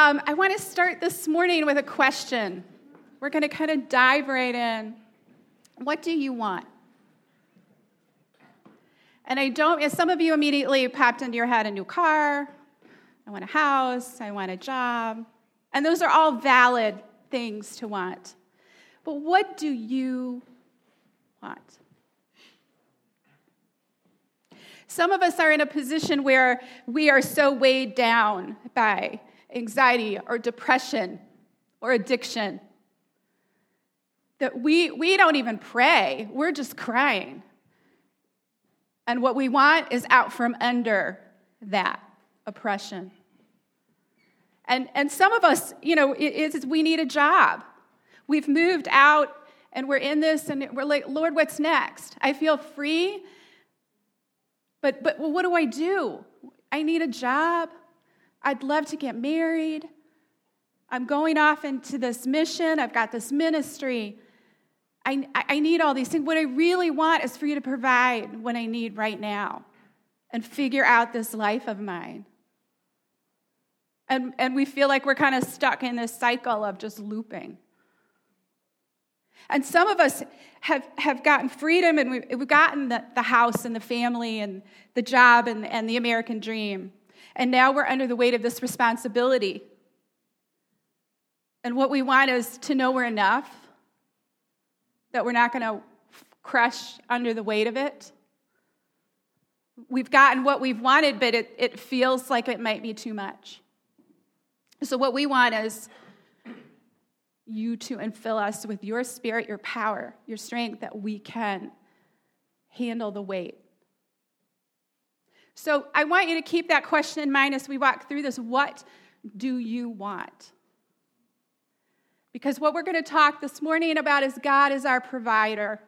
Um, I want to start this morning with a question. We're going to kind of dive right in. What do you want? And I don't, as some of you immediately popped into your head a new car, I want a house, I want a job. And those are all valid things to want. But what do you want? Some of us are in a position where we are so weighed down by anxiety or depression or addiction that we, we don't even pray, we're just crying. And what we want is out from under that oppression. And, and some of us, you know, it, it's, we need a job. We've moved out and we're in this and we're like, Lord, what's next? I feel free, but, but well, what do I do? I need a job. I'd love to get married. I'm going off into this mission. I've got this ministry. I, I need all these things. What I really want is for you to provide what I need right now and figure out this life of mine. And, and we feel like we're kind of stuck in this cycle of just looping. And some of us have, have gotten freedom and we've, we've gotten the, the house and the family and the job and, and the American dream. And now we're under the weight of this responsibility. And what we want is to know we're enough, that we're not going to crush under the weight of it. We've gotten what we've wanted, but it, it feels like it might be too much. So, what we want is you to infill us with your spirit, your power, your strength that we can handle the weight. So, I want you to keep that question in mind as we walk through this. What do you want? Because what we're going to talk this morning about is God is our provider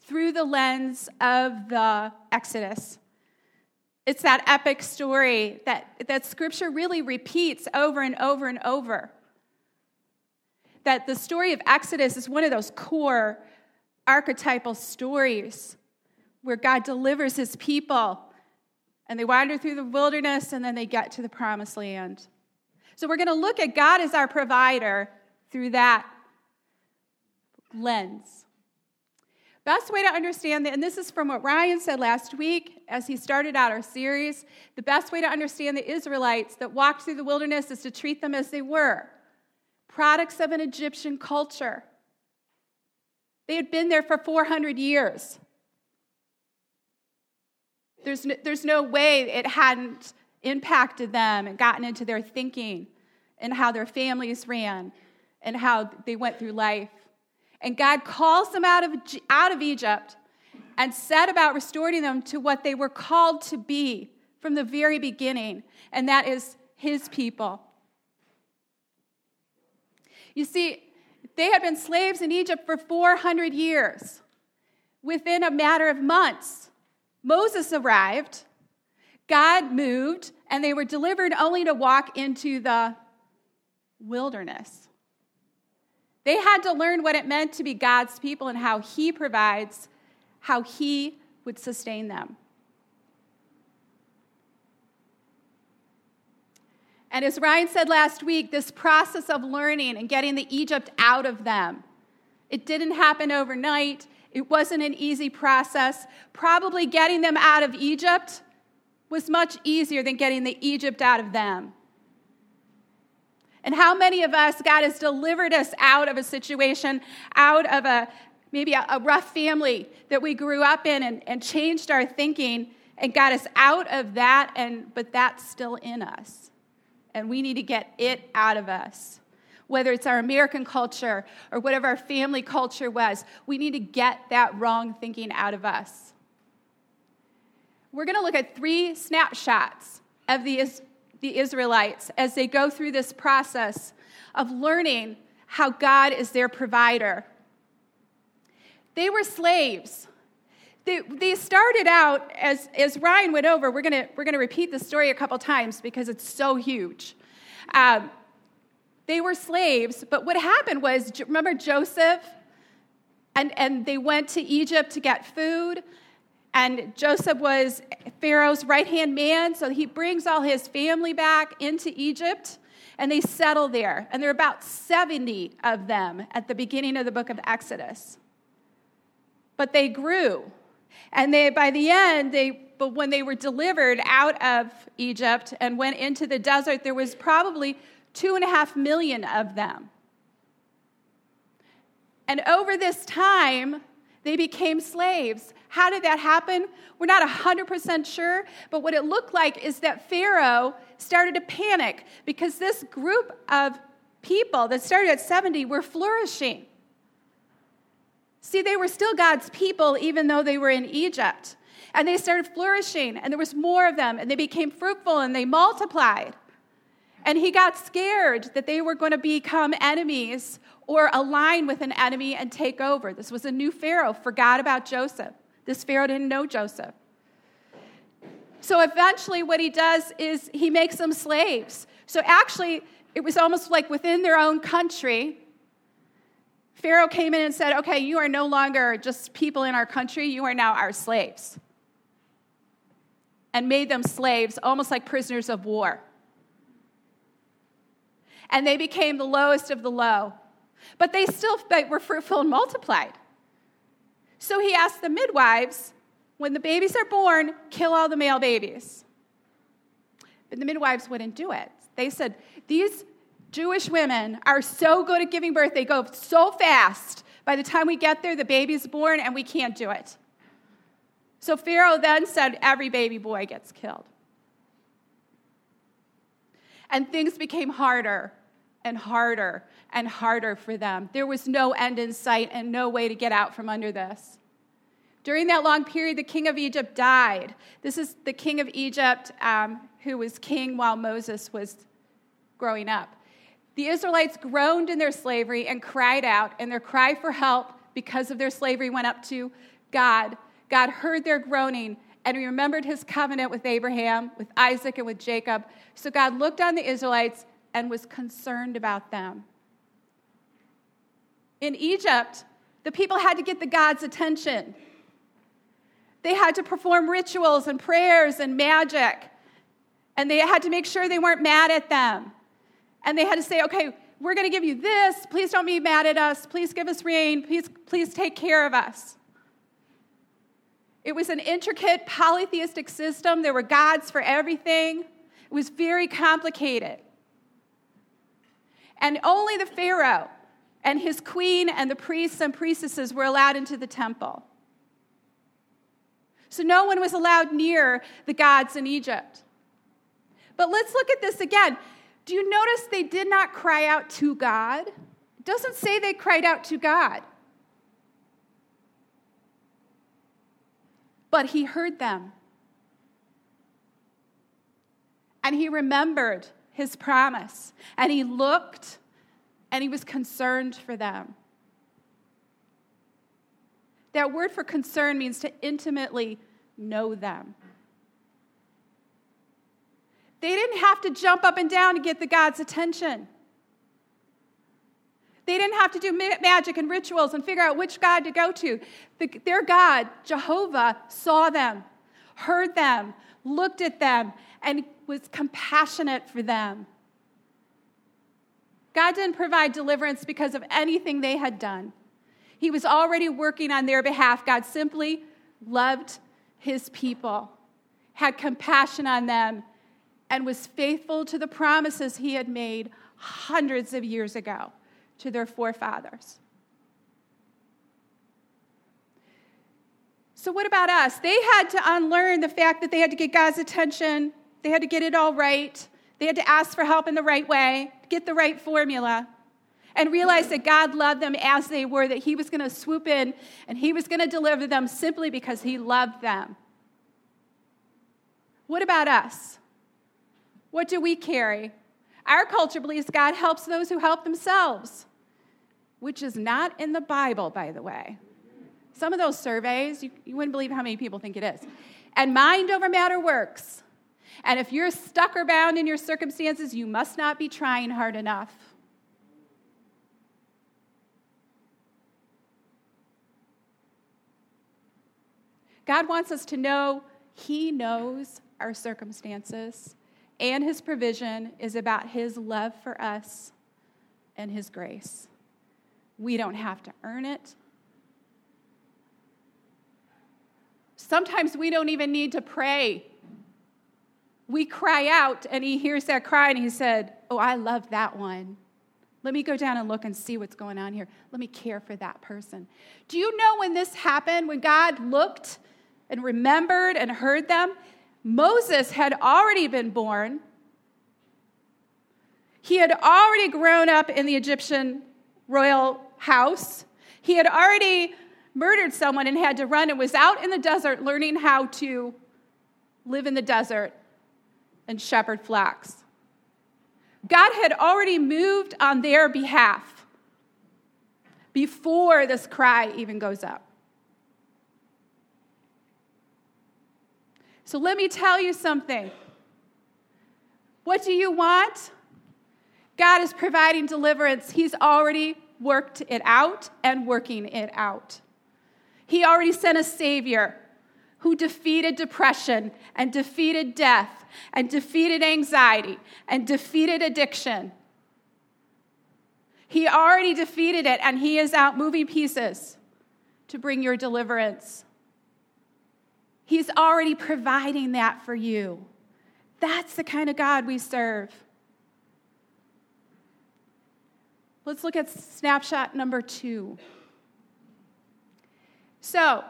through the lens of the Exodus. It's that epic story that, that scripture really repeats over and over and over. That the story of Exodus is one of those core archetypal stories where God delivers his people and they wander through the wilderness and then they get to the promised land. So we're going to look at God as our provider through that lens. Best way to understand that, and this is from what Ryan said last week as he started out our series the best way to understand the Israelites that walked through the wilderness is to treat them as they were products of an Egyptian culture. They had been there for 400 years. There's no, there's no way it hadn't impacted them and gotten into their thinking and how their families ran and how they went through life. And God calls them out of, out of Egypt and set about restoring them to what they were called to be from the very beginning, and that is His people. You see, they had been slaves in Egypt for 400 years. Within a matter of months, Moses arrived, God moved, and they were delivered only to walk into the wilderness. They had to learn what it meant to be God's people and how He provides, how He would sustain them. And as Ryan said last week, this process of learning and getting the Egypt out of them, it didn't happen overnight. It wasn't an easy process. Probably getting them out of Egypt was much easier than getting the Egypt out of them. And how many of us, God has delivered us out of a situation, out of a maybe a, a rough family that we grew up in and, and changed our thinking and got us out of that, and but that's still in us. And we need to get it out of us. Whether it's our American culture or whatever our family culture was, we need to get that wrong thinking out of us. We're going to look at three snapshots of the the Israelites as they go through this process of learning how God is their provider. They were slaves. They, they started out, as, as Ryan went over, we're going we're gonna repeat the story a couple times because it's so huge. Um, they were slaves, but what happened was, remember Joseph? And, and they went to Egypt to get food. And Joseph was Pharaoh's right hand man, so he brings all his family back into Egypt. and they settle there. And there are about 70 of them at the beginning of the book of Exodus. But they grew. And they, by the end, they, but when they were delivered out of Egypt and went into the desert, there was probably two and a half million of them. And over this time, they became slaves. How did that happen? We're not 100% sure, but what it looked like is that Pharaoh started to panic because this group of people that started at 70 were flourishing. See, they were still God's people even though they were in Egypt. And they started flourishing, and there was more of them, and they became fruitful and they multiplied. And he got scared that they were going to become enemies or align with an enemy and take over. This was a new Pharaoh, forgot about Joseph. This Pharaoh didn't know Joseph. So eventually, what he does is he makes them slaves. So actually, it was almost like within their own country. Pharaoh came in and said, Okay, you are no longer just people in our country, you are now our slaves. And made them slaves, almost like prisoners of war. And they became the lowest of the low. But they still were fruitful and multiplied. So he asked the midwives, when the babies are born, kill all the male babies. But the midwives wouldn't do it. They said, These Jewish women are so good at giving birth, they go so fast. By the time we get there, the baby's born and we can't do it. So Pharaoh then said, Every baby boy gets killed. And things became harder and harder and harder for them. There was no end in sight and no way to get out from under this. During that long period, the king of Egypt died. This is the king of Egypt um, who was king while Moses was growing up. The Israelites groaned in their slavery and cried out, and their cry for help because of their slavery went up to God. God heard their groaning and remembered his covenant with Abraham, with Isaac, and with Jacob. So God looked on the Israelites and was concerned about them. In Egypt, the people had to get the God's attention. They had to perform rituals and prayers and magic. And they had to make sure they weren't mad at them. And they had to say, okay, we're going to give you this. Please don't be mad at us. Please give us rain. Please, please take care of us. It was an intricate polytheistic system. There were gods for everything. It was very complicated. And only the Pharaoh and his queen and the priests and priestesses were allowed into the temple. So no one was allowed near the gods in Egypt. But let's look at this again. Do you notice they did not cry out to God? It doesn't say they cried out to God. But he heard them. And he remembered his promise. And he looked and he was concerned for them. That word for concern means to intimately know them. They didn't have to jump up and down to get the God's attention. They didn't have to do magic and rituals and figure out which God to go to. The, their God, Jehovah, saw them, heard them, looked at them, and was compassionate for them. God didn't provide deliverance because of anything they had done. He was already working on their behalf. God simply loved his people, had compassion on them, and was faithful to the promises he had made hundreds of years ago to their forefathers. So, what about us? They had to unlearn the fact that they had to get God's attention, they had to get it all right, they had to ask for help in the right way, get the right formula, and realize that God loved them as they were, that He was going to swoop in and He was going to deliver them simply because He loved them. What about us? What do we carry? Our culture believes God helps those who help themselves, which is not in the Bible, by the way. Some of those surveys, you, you wouldn't believe how many people think it is. And mind over matter works. And if you're stuck or bound in your circumstances, you must not be trying hard enough. God wants us to know He knows our circumstances and his provision is about his love for us and his grace. We don't have to earn it. Sometimes we don't even need to pray. We cry out, and he hears that cry, and he said, Oh, I love that one. Let me go down and look and see what's going on here. Let me care for that person. Do you know when this happened, when God looked and remembered and heard them? Moses had already been born. He had already grown up in the Egyptian royal house. He had already murdered someone and had to run and was out in the desert learning how to live in the desert and shepherd flocks. God had already moved on their behalf before this cry even goes up. So let me tell you something. What do you want? God is providing deliverance. He's already worked it out and working it out. He already sent a Savior who defeated depression and defeated death and defeated anxiety and defeated addiction. He already defeated it, and He is out moving pieces to bring your deliverance. He's already providing that for you. That's the kind of God we serve. Let's look at snapshot number two. So,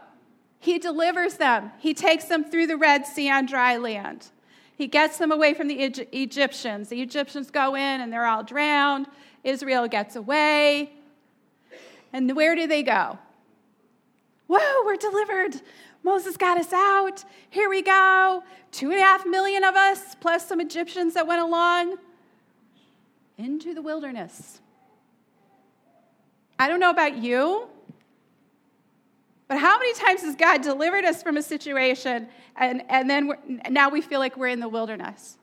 he delivers them. He takes them through the Red Sea on dry land. He gets them away from the Egyptians. The Egyptians go in and they're all drowned. Israel gets away. And where do they go? Whoa, we're delivered. Moses got us out. Here we go. Two and a half million of us, plus some Egyptians that went along, into the wilderness. I don't know about you, but how many times has God delivered us from a situation and, and then now we feel like we're in the wilderness?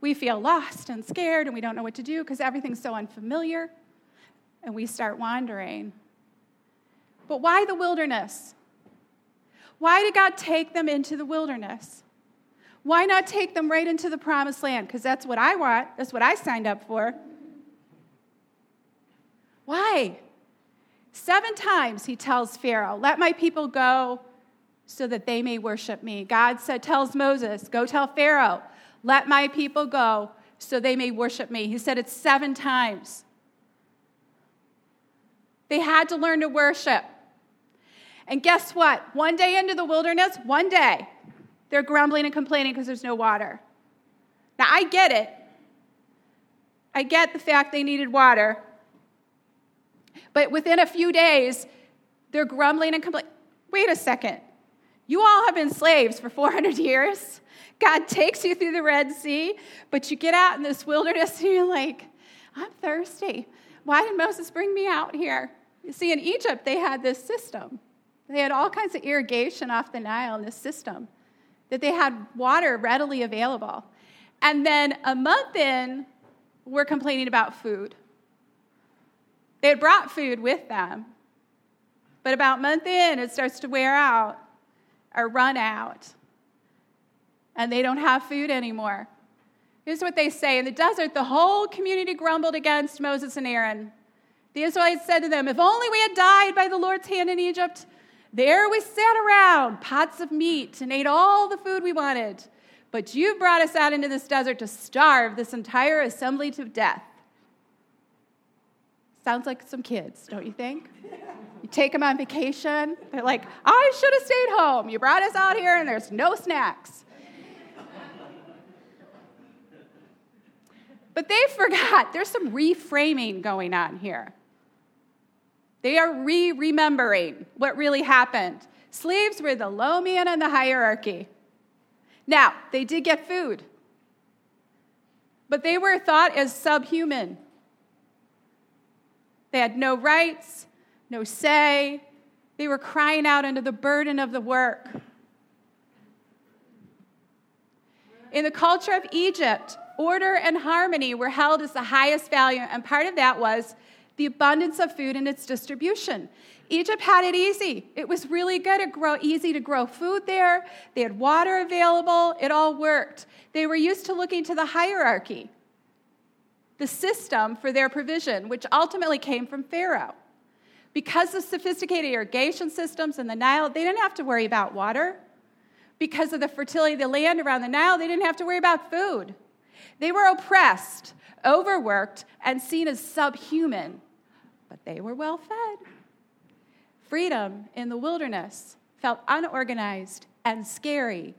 We feel lost and scared and we don't know what to do because everything's so unfamiliar and we start wandering. But why the wilderness? Why did God take them into the wilderness? Why not take them right into the promised land? Because that's what I want. That's what I signed up for. Why? Seven times he tells Pharaoh, Let my people go so that they may worship me. God said, tells Moses, Go tell Pharaoh, let my people go so they may worship me. He said it seven times. They had to learn to worship. And guess what? One day into the wilderness, one day, they're grumbling and complaining because there's no water. Now, I get it. I get the fact they needed water. But within a few days, they're grumbling and complaining. Wait a second. You all have been slaves for 400 years. God takes you through the Red Sea, but you get out in this wilderness and you're like, I'm thirsty. Why did Moses bring me out here? You see, in Egypt, they had this system. They had all kinds of irrigation off the Nile in this system, that they had water readily available. And then a month in, we're complaining about food. They had brought food with them. But about month in, it starts to wear out or run out. And they don't have food anymore. Here's what they say In the desert, the whole community grumbled against Moses and Aaron. The Israelites said to them, If only we had died by the Lord's hand in Egypt. There we sat around, pots of meat, and ate all the food we wanted. But you brought us out into this desert to starve this entire assembly to death. Sounds like some kids, don't you think? You take them on vacation, they're like, I should have stayed home. You brought us out here and there's no snacks. But they forgot there's some reframing going on here. They are re remembering what really happened. Slaves were the low man in the hierarchy. Now, they did get food, but they were thought as subhuman. They had no rights, no say. They were crying out under the burden of the work. In the culture of Egypt, order and harmony were held as the highest value, and part of that was the abundance of food and its distribution. Egypt had it easy. It was really good. It grow easy to grow food there. They had water available. It all worked. They were used to looking to the hierarchy, the system for their provision, which ultimately came from Pharaoh. Because of sophisticated irrigation systems in the Nile, they didn't have to worry about water. Because of the fertility of the land around the Nile, they didn't have to worry about food. They were oppressed, overworked, and seen as subhuman, but they were well fed. Freedom in the wilderness felt unorganized and scary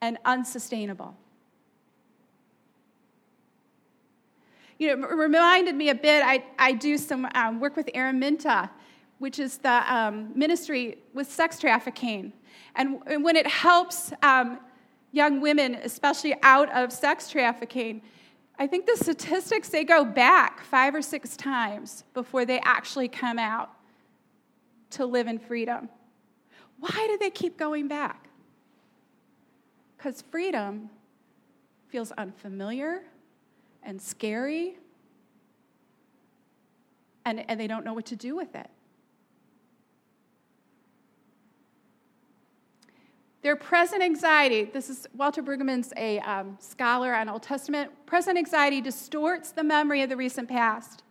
and unsustainable. You know, reminded me a bit. I, I do some um, work with Araminta, which is the um, ministry with sex trafficking. And, and when it helps um, young women, especially out of sex trafficking, I think the statistics they go back five or six times before they actually come out to live in freedom. Why do they keep going back? Because freedom feels unfamiliar and scary, and, and they don't know what to do with it. Their present anxiety, this is Walter Brueggemann's a um, scholar on Old Testament, present anxiety distorts the memory of the recent past.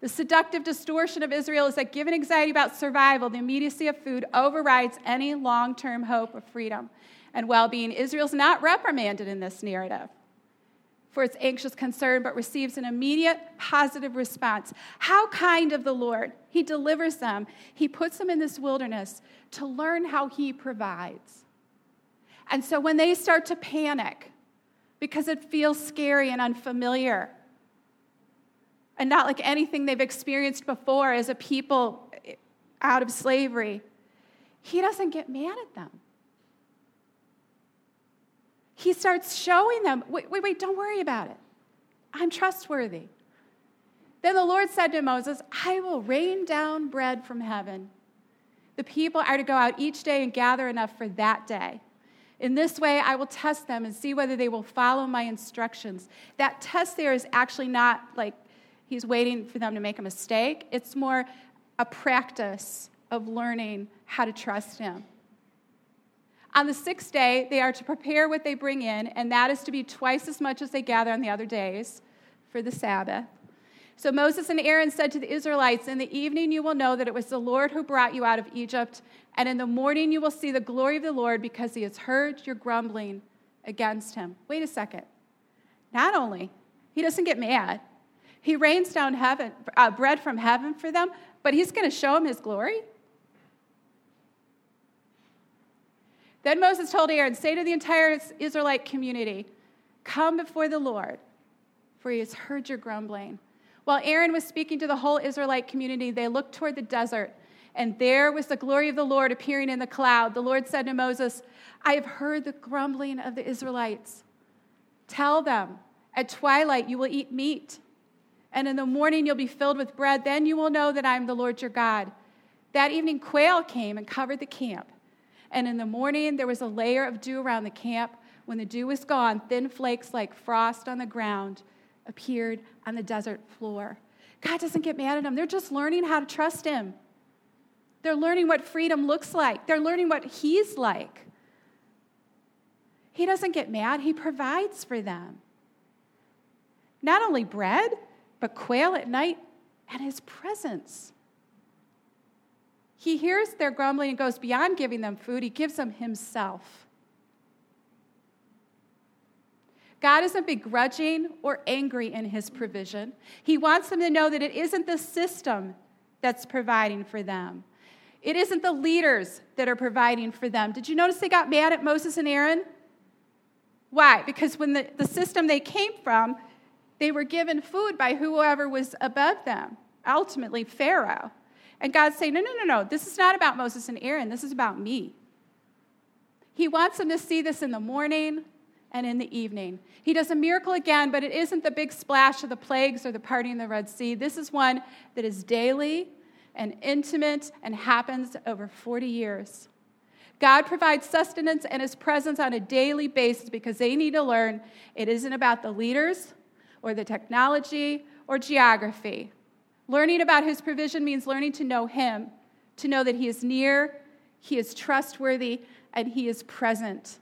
The seductive distortion of Israel is that given anxiety about survival, the immediacy of food overrides any long term hope of freedom and well being. Israel's not reprimanded in this narrative for its anxious concern, but receives an immediate positive response. How kind of the Lord! He delivers them, He puts them in this wilderness to learn how He provides. And so when they start to panic because it feels scary and unfamiliar, and not like anything they've experienced before as a people out of slavery, he doesn't get mad at them. He starts showing them wait, wait, wait, don't worry about it. I'm trustworthy. Then the Lord said to Moses, I will rain down bread from heaven. The people are to go out each day and gather enough for that day. In this way, I will test them and see whether they will follow my instructions. That test there is actually not like he's waiting for them to make a mistake. It's more a practice of learning how to trust him. On the sixth day, they are to prepare what they bring in, and that is to be twice as much as they gather on the other days for the Sabbath. So Moses and Aaron said to the Israelites, In the evening you will know that it was the Lord who brought you out of Egypt, and in the morning you will see the glory of the Lord because he has heard your grumbling against him. Wait a second. Not only, he doesn't get mad, he rains down heaven, uh, bread from heaven for them, but he's going to show them his glory. Then Moses told Aaron, Say to the entire Israelite community, Come before the Lord, for he has heard your grumbling. While Aaron was speaking to the whole Israelite community, they looked toward the desert, and there was the glory of the Lord appearing in the cloud. The Lord said to Moses, I have heard the grumbling of the Israelites. Tell them, at twilight you will eat meat and in the morning you'll be filled with bread. Then you will know that I am the Lord your God. That evening, quail came and covered the camp. And in the morning, there was a layer of dew around the camp. When the dew was gone, thin flakes like frost on the ground appeared on the desert floor. God doesn't get mad at them. They're just learning how to trust Him. They're learning what freedom looks like, they're learning what He's like. He doesn't get mad, He provides for them. Not only bread, but quail at night and his presence. He hears their grumbling and goes beyond giving them food, he gives them himself. God isn't begrudging or angry in his provision. He wants them to know that it isn't the system that's providing for them. It isn't the leaders that are providing for them. Did you notice they got mad at Moses and Aaron? Why? Because when the, the system they came from they were given food by whoever was above them, ultimately Pharaoh. And God's saying, No, no, no, no, this is not about Moses and Aaron, this is about me. He wants them to see this in the morning and in the evening. He does a miracle again, but it isn't the big splash of the plagues or the parting in the Red Sea. This is one that is daily and intimate and happens over 40 years. God provides sustenance and his presence on a daily basis because they need to learn it isn't about the leaders or the technology or geography, Learning about his provision means learning to know him, to know that he is near, he is trustworthy, and he is present.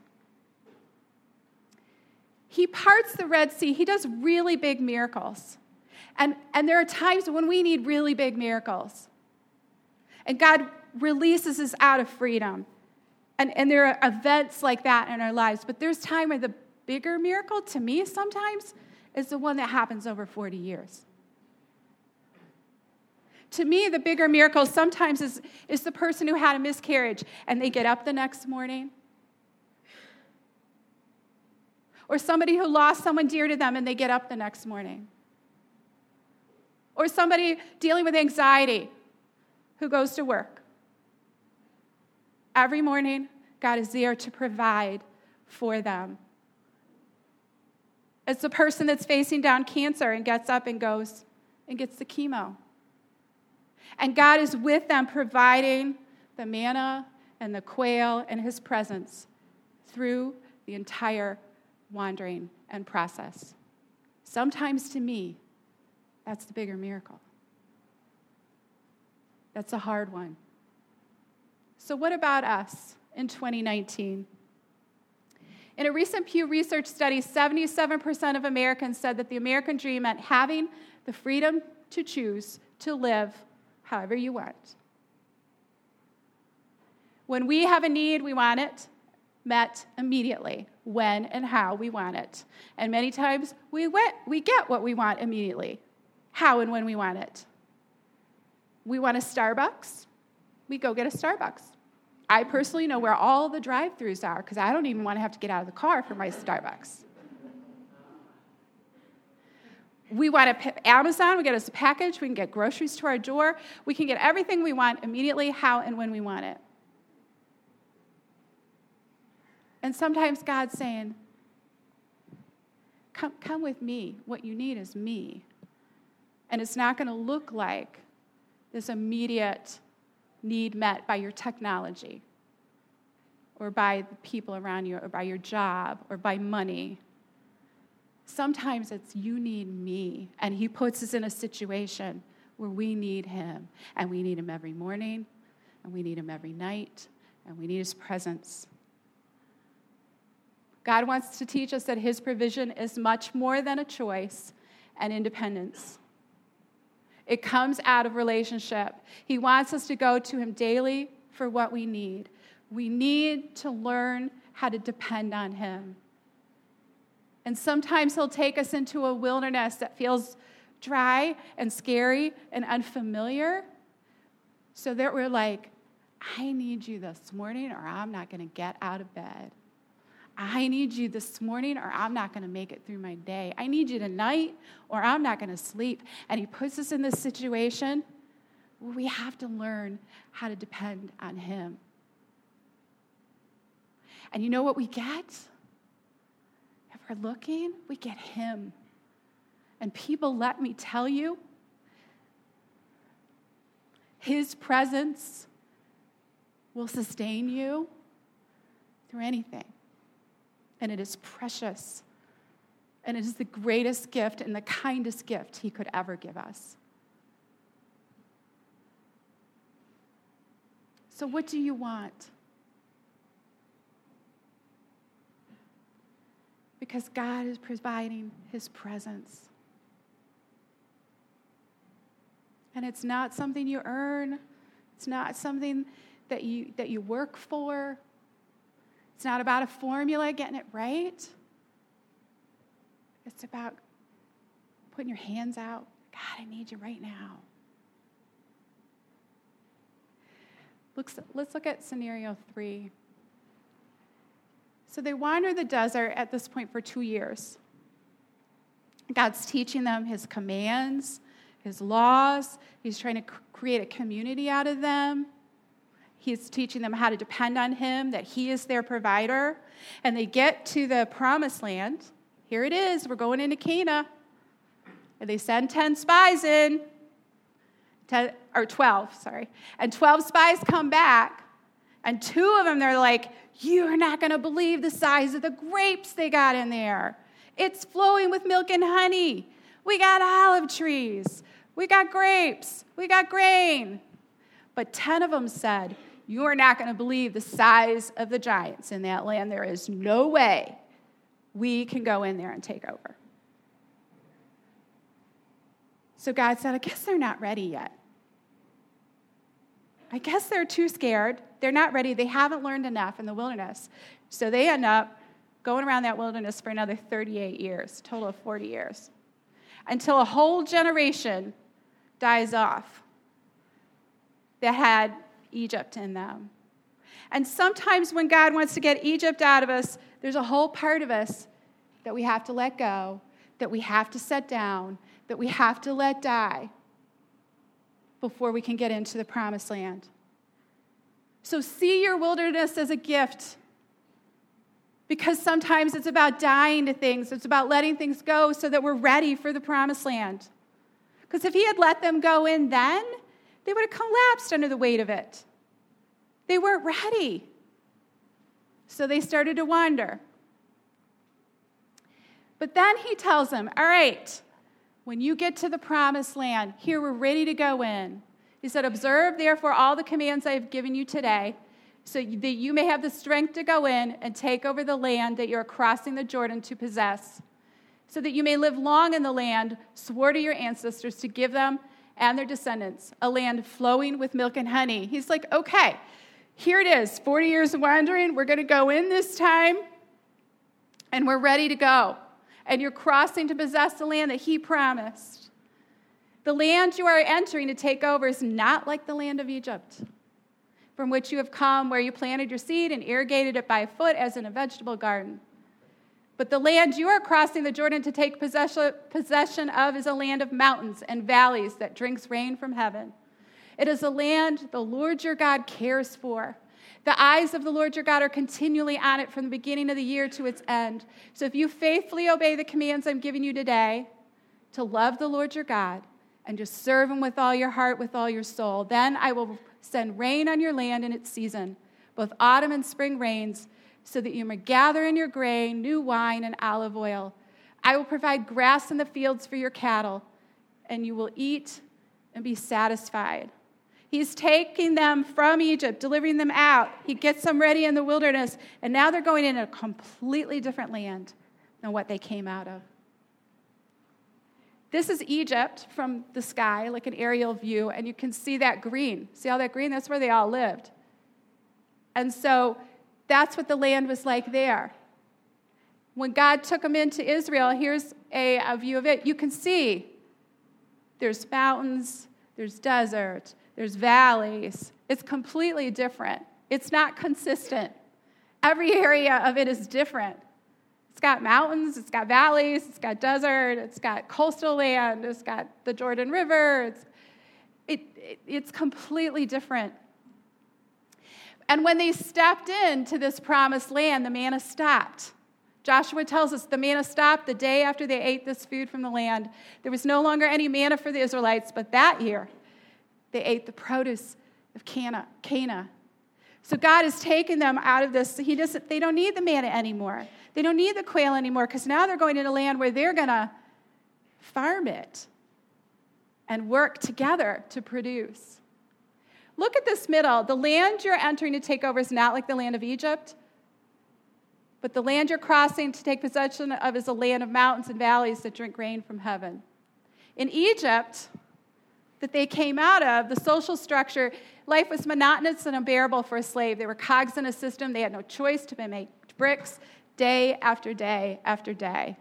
He parts the Red Sea, he does really big miracles. And, and there are times when we need really big miracles. And God releases us out of freedom. And, and there are events like that in our lives. But there's time where the bigger miracle, to me, sometimes, is the one that happens over 40 years. To me, the bigger miracle sometimes is, is the person who had a miscarriage and they get up the next morning. Or somebody who lost someone dear to them and they get up the next morning. Or somebody dealing with anxiety who goes to work. Every morning, God is there to provide for them. It's the person that's facing down cancer and gets up and goes and gets the chemo. And God is with them, providing the manna and the quail and his presence through the entire wandering and process. Sometimes to me, that's the bigger miracle. That's a hard one. So, what about us in 2019? In a recent Pew Research study, 77% of Americans said that the American dream meant having the freedom to choose to live however you want. When we have a need, we want it met immediately, when and how we want it. And many times we, we get what we want immediately, how and when we want it. We want a Starbucks, we go get a Starbucks. I personally know where all the drive throughs are because I don't even want to have to get out of the car for my Starbucks. We want to Amazon, we get us a package, we can get groceries to our door, we can get everything we want immediately, how and when we want it. And sometimes God's saying, Come, come with me. What you need is me. And it's not going to look like this immediate need met by your technology or by the people around you or by your job or by money Sometimes it's you need me. And He puts us in a situation where we need Him. And we need Him every morning, and we need Him every night, and we need His presence. God wants to teach us that His provision is much more than a choice and independence. It comes out of relationship. He wants us to go to Him daily for what we need. We need to learn how to depend on Him. And sometimes He'll take us into a wilderness that feels dry and scary and unfamiliar so that we're like, I need you this morning or I'm not going to get out of bed. I need you this morning or I'm not going to make it through my day. I need you tonight or I'm not going to sleep. And He puts us in this situation where we have to learn how to depend on Him. And you know what we get? Are looking, we get Him. And people, let me tell you, His presence will sustain you through anything. And it is precious. And it is the greatest gift and the kindest gift He could ever give us. So, what do you want? Because God is providing his presence. And it's not something you earn. It's not something that you that you work for. It's not about a formula getting it right. It's about putting your hands out. God, I need you right now. Let's, let's look at scenario three. So they wander the desert at this point for two years. God's teaching them his commands, his laws. He's trying to create a community out of them. He's teaching them how to depend on him, that he is their provider. And they get to the promised land. Here it is. We're going into Canaan. And they send 10 spies in. 10, or 12, sorry. And 12 spies come back. And two of them, they're like, you're not going to believe the size of the grapes they got in there. It's flowing with milk and honey. We got olive trees. We got grapes. We got grain. But 10 of them said, You are not going to believe the size of the giants in that land. There is no way we can go in there and take over. So God said, I guess they're not ready yet. I guess they're too scared. They're not ready. They haven't learned enough in the wilderness. So they end up going around that wilderness for another 38 years, total of 40 years, until a whole generation dies off that had Egypt in them. And sometimes when God wants to get Egypt out of us, there's a whole part of us that we have to let go, that we have to set down, that we have to let die before we can get into the promised land. So see your wilderness as a gift. Because sometimes it's about dying to things, it's about letting things go so that we're ready for the promised land. Because if he had let them go in then, they would have collapsed under the weight of it. They weren't ready. So they started to wander. But then he tells them, All right, when you get to the promised land, here we're ready to go in. He said, Observe therefore all the commands I have given you today, so that you may have the strength to go in and take over the land that you're crossing the Jordan to possess, so that you may live long in the land, swore to your ancestors to give them and their descendants, a land flowing with milk and honey. He's like, Okay, here it is 40 years of wandering. We're going to go in this time, and we're ready to go and you're crossing to possess the land that he promised. The land you are entering to take over is not like the land of Egypt, from which you have come, where you planted your seed and irrigated it by foot as in a vegetable garden. But the land you are crossing the Jordan to take possession of is a land of mountains and valleys that drinks rain from heaven. It is a land the Lord your God cares for the eyes of the Lord your God are continually on it from the beginning of the year to its end. So if you faithfully obey the commands I'm giving you today to love the Lord your God and just serve him with all your heart, with all your soul, then I will send rain on your land in its season, both autumn and spring rains, so that you may gather in your grain, new wine, and olive oil. I will provide grass in the fields for your cattle, and you will eat and be satisfied. He's taking them from Egypt, delivering them out. He gets them ready in the wilderness, and now they're going in a completely different land than what they came out of. This is Egypt from the sky, like an aerial view, and you can see that green. See all that green? That's where they all lived. And so that's what the land was like there. When God took them into Israel, here's a, a view of it. You can see there's mountains, there's desert, there's valleys. It's completely different. It's not consistent. Every area of it is different. It's got mountains, it's got valleys, it's got desert, it's got coastal land, it's got the Jordan River. It's, it, it, it's completely different. And when they stepped into this promised land, the manna stopped. Joshua tells us the manna stopped the day after they ate this food from the land. There was no longer any manna for the Israelites, but that year, they ate the produce of Canaan. Canaan. So God has taken them out of this. He doesn't, they don't need the manna anymore. They don't need the quail anymore because now they're going into a land where they're going to farm it and work together to produce. Look at this middle. The land you're entering to take over is not like the land of Egypt, but the land you're crossing to take possession of is a land of mountains and valleys that drink rain from heaven. In Egypt, that they came out of, the social structure, life was monotonous and unbearable for a slave. They were cogs in a system. They had no choice to make bricks day after day after day.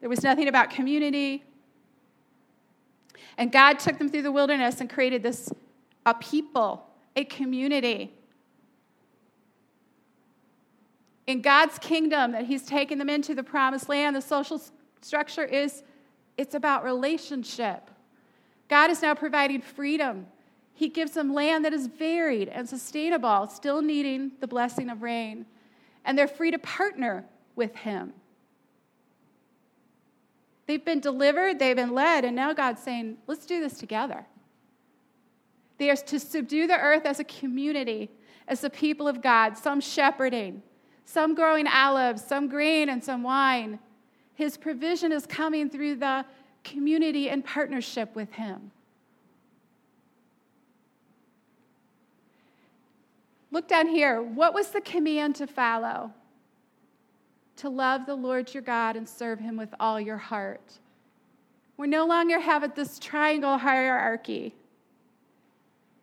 There was nothing about community. And God took them through the wilderness and created this a people, a community. In God's kingdom that he's taken them into the promised land, the social structure is it's about relationship. God is now providing freedom. He gives them land that is varied and sustainable, still needing the blessing of rain. And they're free to partner with Him. They've been delivered, they've been led, and now God's saying, let's do this together. They are to subdue the earth as a community, as the people of God, some shepherding, some growing olives, some grain, and some wine. His provision is coming through the community and partnership with Him. Look down here. What was the command to follow? To love the Lord your God and serve Him with all your heart. We no longer have this triangle hierarchy,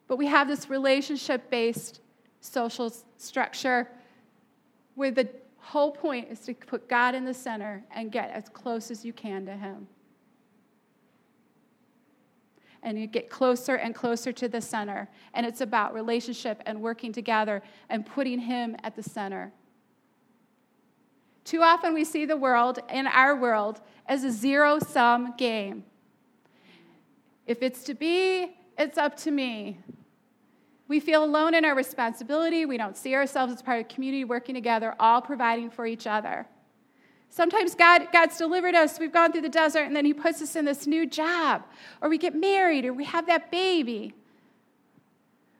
but we have this relationship based social structure where the whole point is to put God in the center and get as close as you can to Him. And you get closer and closer to the center. And it's about relationship and working together and putting Him at the center. Too often we see the world, in our world, as a zero sum game. If it's to be, it's up to me. We feel alone in our responsibility. We don't see ourselves as part of a community working together, all providing for each other. Sometimes God, God's delivered us, we've gone through the desert, and then He puts us in this new job, or we get married, or we have that baby.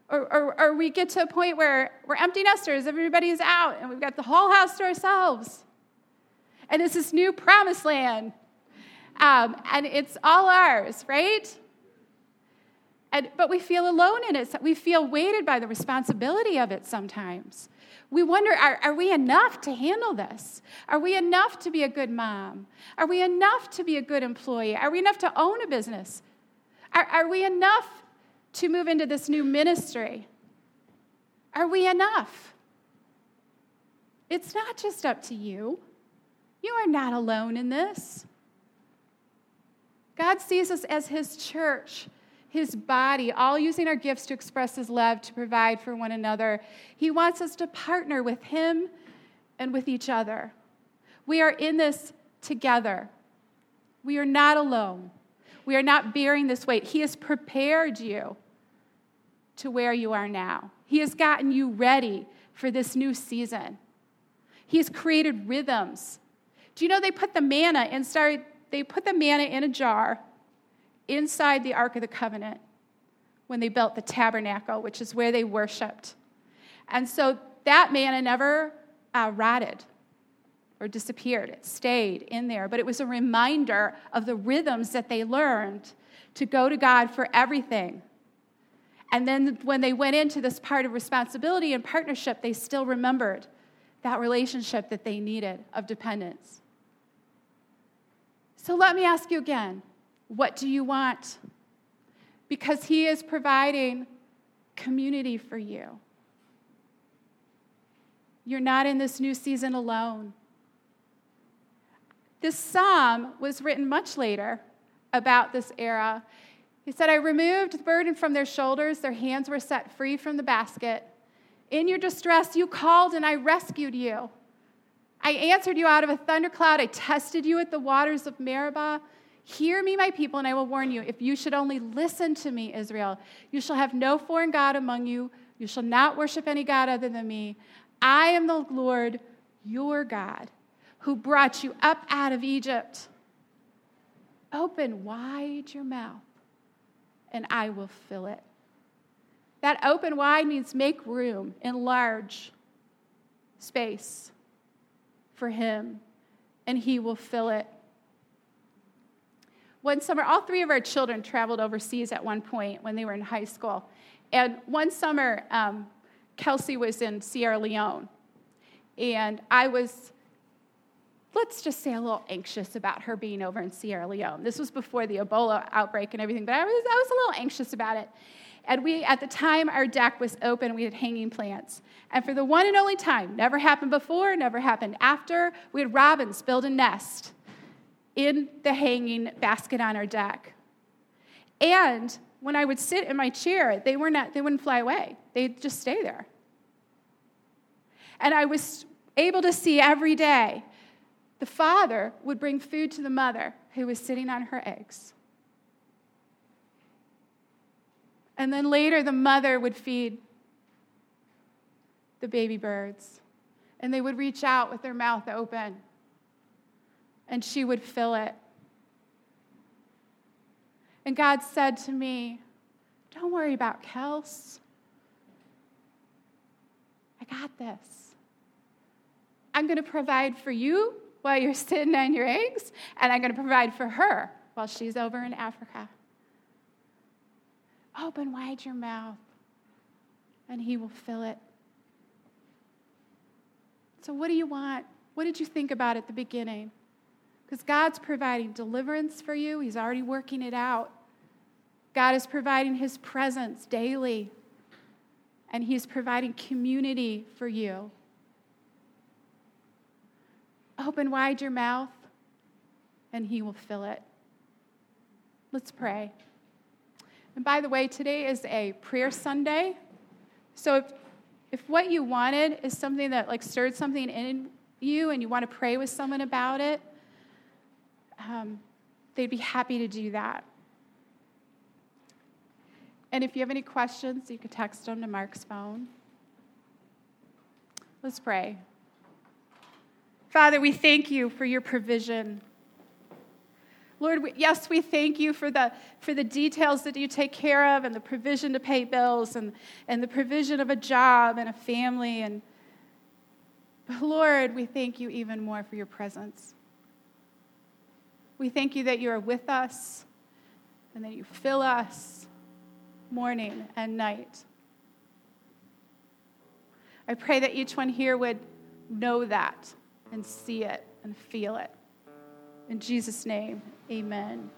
Or, or, or we get to a point where we're empty nesters, everybody's out, and we've got the whole house to ourselves. And it's this new promised land. Um, and it's all ours, right? And, but we feel alone in it. We feel weighted by the responsibility of it sometimes. We wonder are, are we enough to handle this? Are we enough to be a good mom? Are we enough to be a good employee? Are we enough to own a business? Are, are we enough to move into this new ministry? Are we enough? It's not just up to you. You are not alone in this. God sees us as His church his body, all using our gifts to express his love, to provide for one another. He wants us to partner with him and with each other. We are in this together. We are not alone. We are not bearing this weight. He has prepared you to where you are now. He has gotten you ready for this new season. He has created rhythms. Do you know they put the manna and started, they put the manna in a jar inside the Ark of the Covenant when they built the tabernacle, which is where they worshiped. And so that manna never uh, rotted or disappeared, it stayed in there. But it was a reminder of the rhythms that they learned to go to God for everything. And then when they went into this part of responsibility and partnership, they still remembered that relationship that they needed of dependence. So let me ask you again what do you want? Because He is providing community for you. You're not in this new season alone. This psalm was written much later about this era. He said, I removed the burden from their shoulders, their hands were set free from the basket. In your distress, you called, and I rescued you. I answered you out of a thundercloud. I tested you at the waters of Meribah. Hear me, my people, and I will warn you. If you should only listen to me, Israel, you shall have no foreign God among you. You shall not worship any God other than me. I am the Lord, your God, who brought you up out of Egypt. Open wide your mouth, and I will fill it. That open wide means make room, enlarge space for Him, and He will fill it. One summer, all three of our children traveled overseas at one point when they were in high school. And one summer, um, Kelsey was in Sierra Leone. And I was, let's just say, a little anxious about her being over in Sierra Leone. This was before the Ebola outbreak and everything, but I was, I was a little anxious about it. And we, at the time, our deck was open, we had hanging plants. And for the one and only time, never happened before, never happened after, we had robins build a nest in the hanging basket on our deck. And when I would sit in my chair, they, were not, they wouldn't fly away, they'd just stay there. And I was able to see every day the father would bring food to the mother who was sitting on her eggs. And then later, the mother would feed the baby birds. And they would reach out with their mouth open and she would fill it. And God said to me, Don't worry about Kels. I got this. I'm going to provide for you while you're sitting on your eggs, and I'm going to provide for her while she's over in Africa. Open wide your mouth, and He will fill it. So, what do you want? What did you think about at the beginning? Because God's providing deliverance for you, He's already working it out. God is providing His presence daily, and He's providing community for you. Open wide your mouth, and He will fill it. Let's pray. And by the way, today is a prayer Sunday. So if, if what you wanted is something that like stirred something in you and you want to pray with someone about it, um, they'd be happy to do that. And if you have any questions, you can text them to Mark's phone. Let's pray. Father, we thank you for your provision. Lord, we, yes, we thank you for the, for the details that you take care of and the provision to pay bills and, and the provision of a job and a family. And Lord, we thank you even more for your presence. We thank you that you are with us and that you fill us morning and night. I pray that each one here would know that and see it and feel it. In Jesus' name, amen.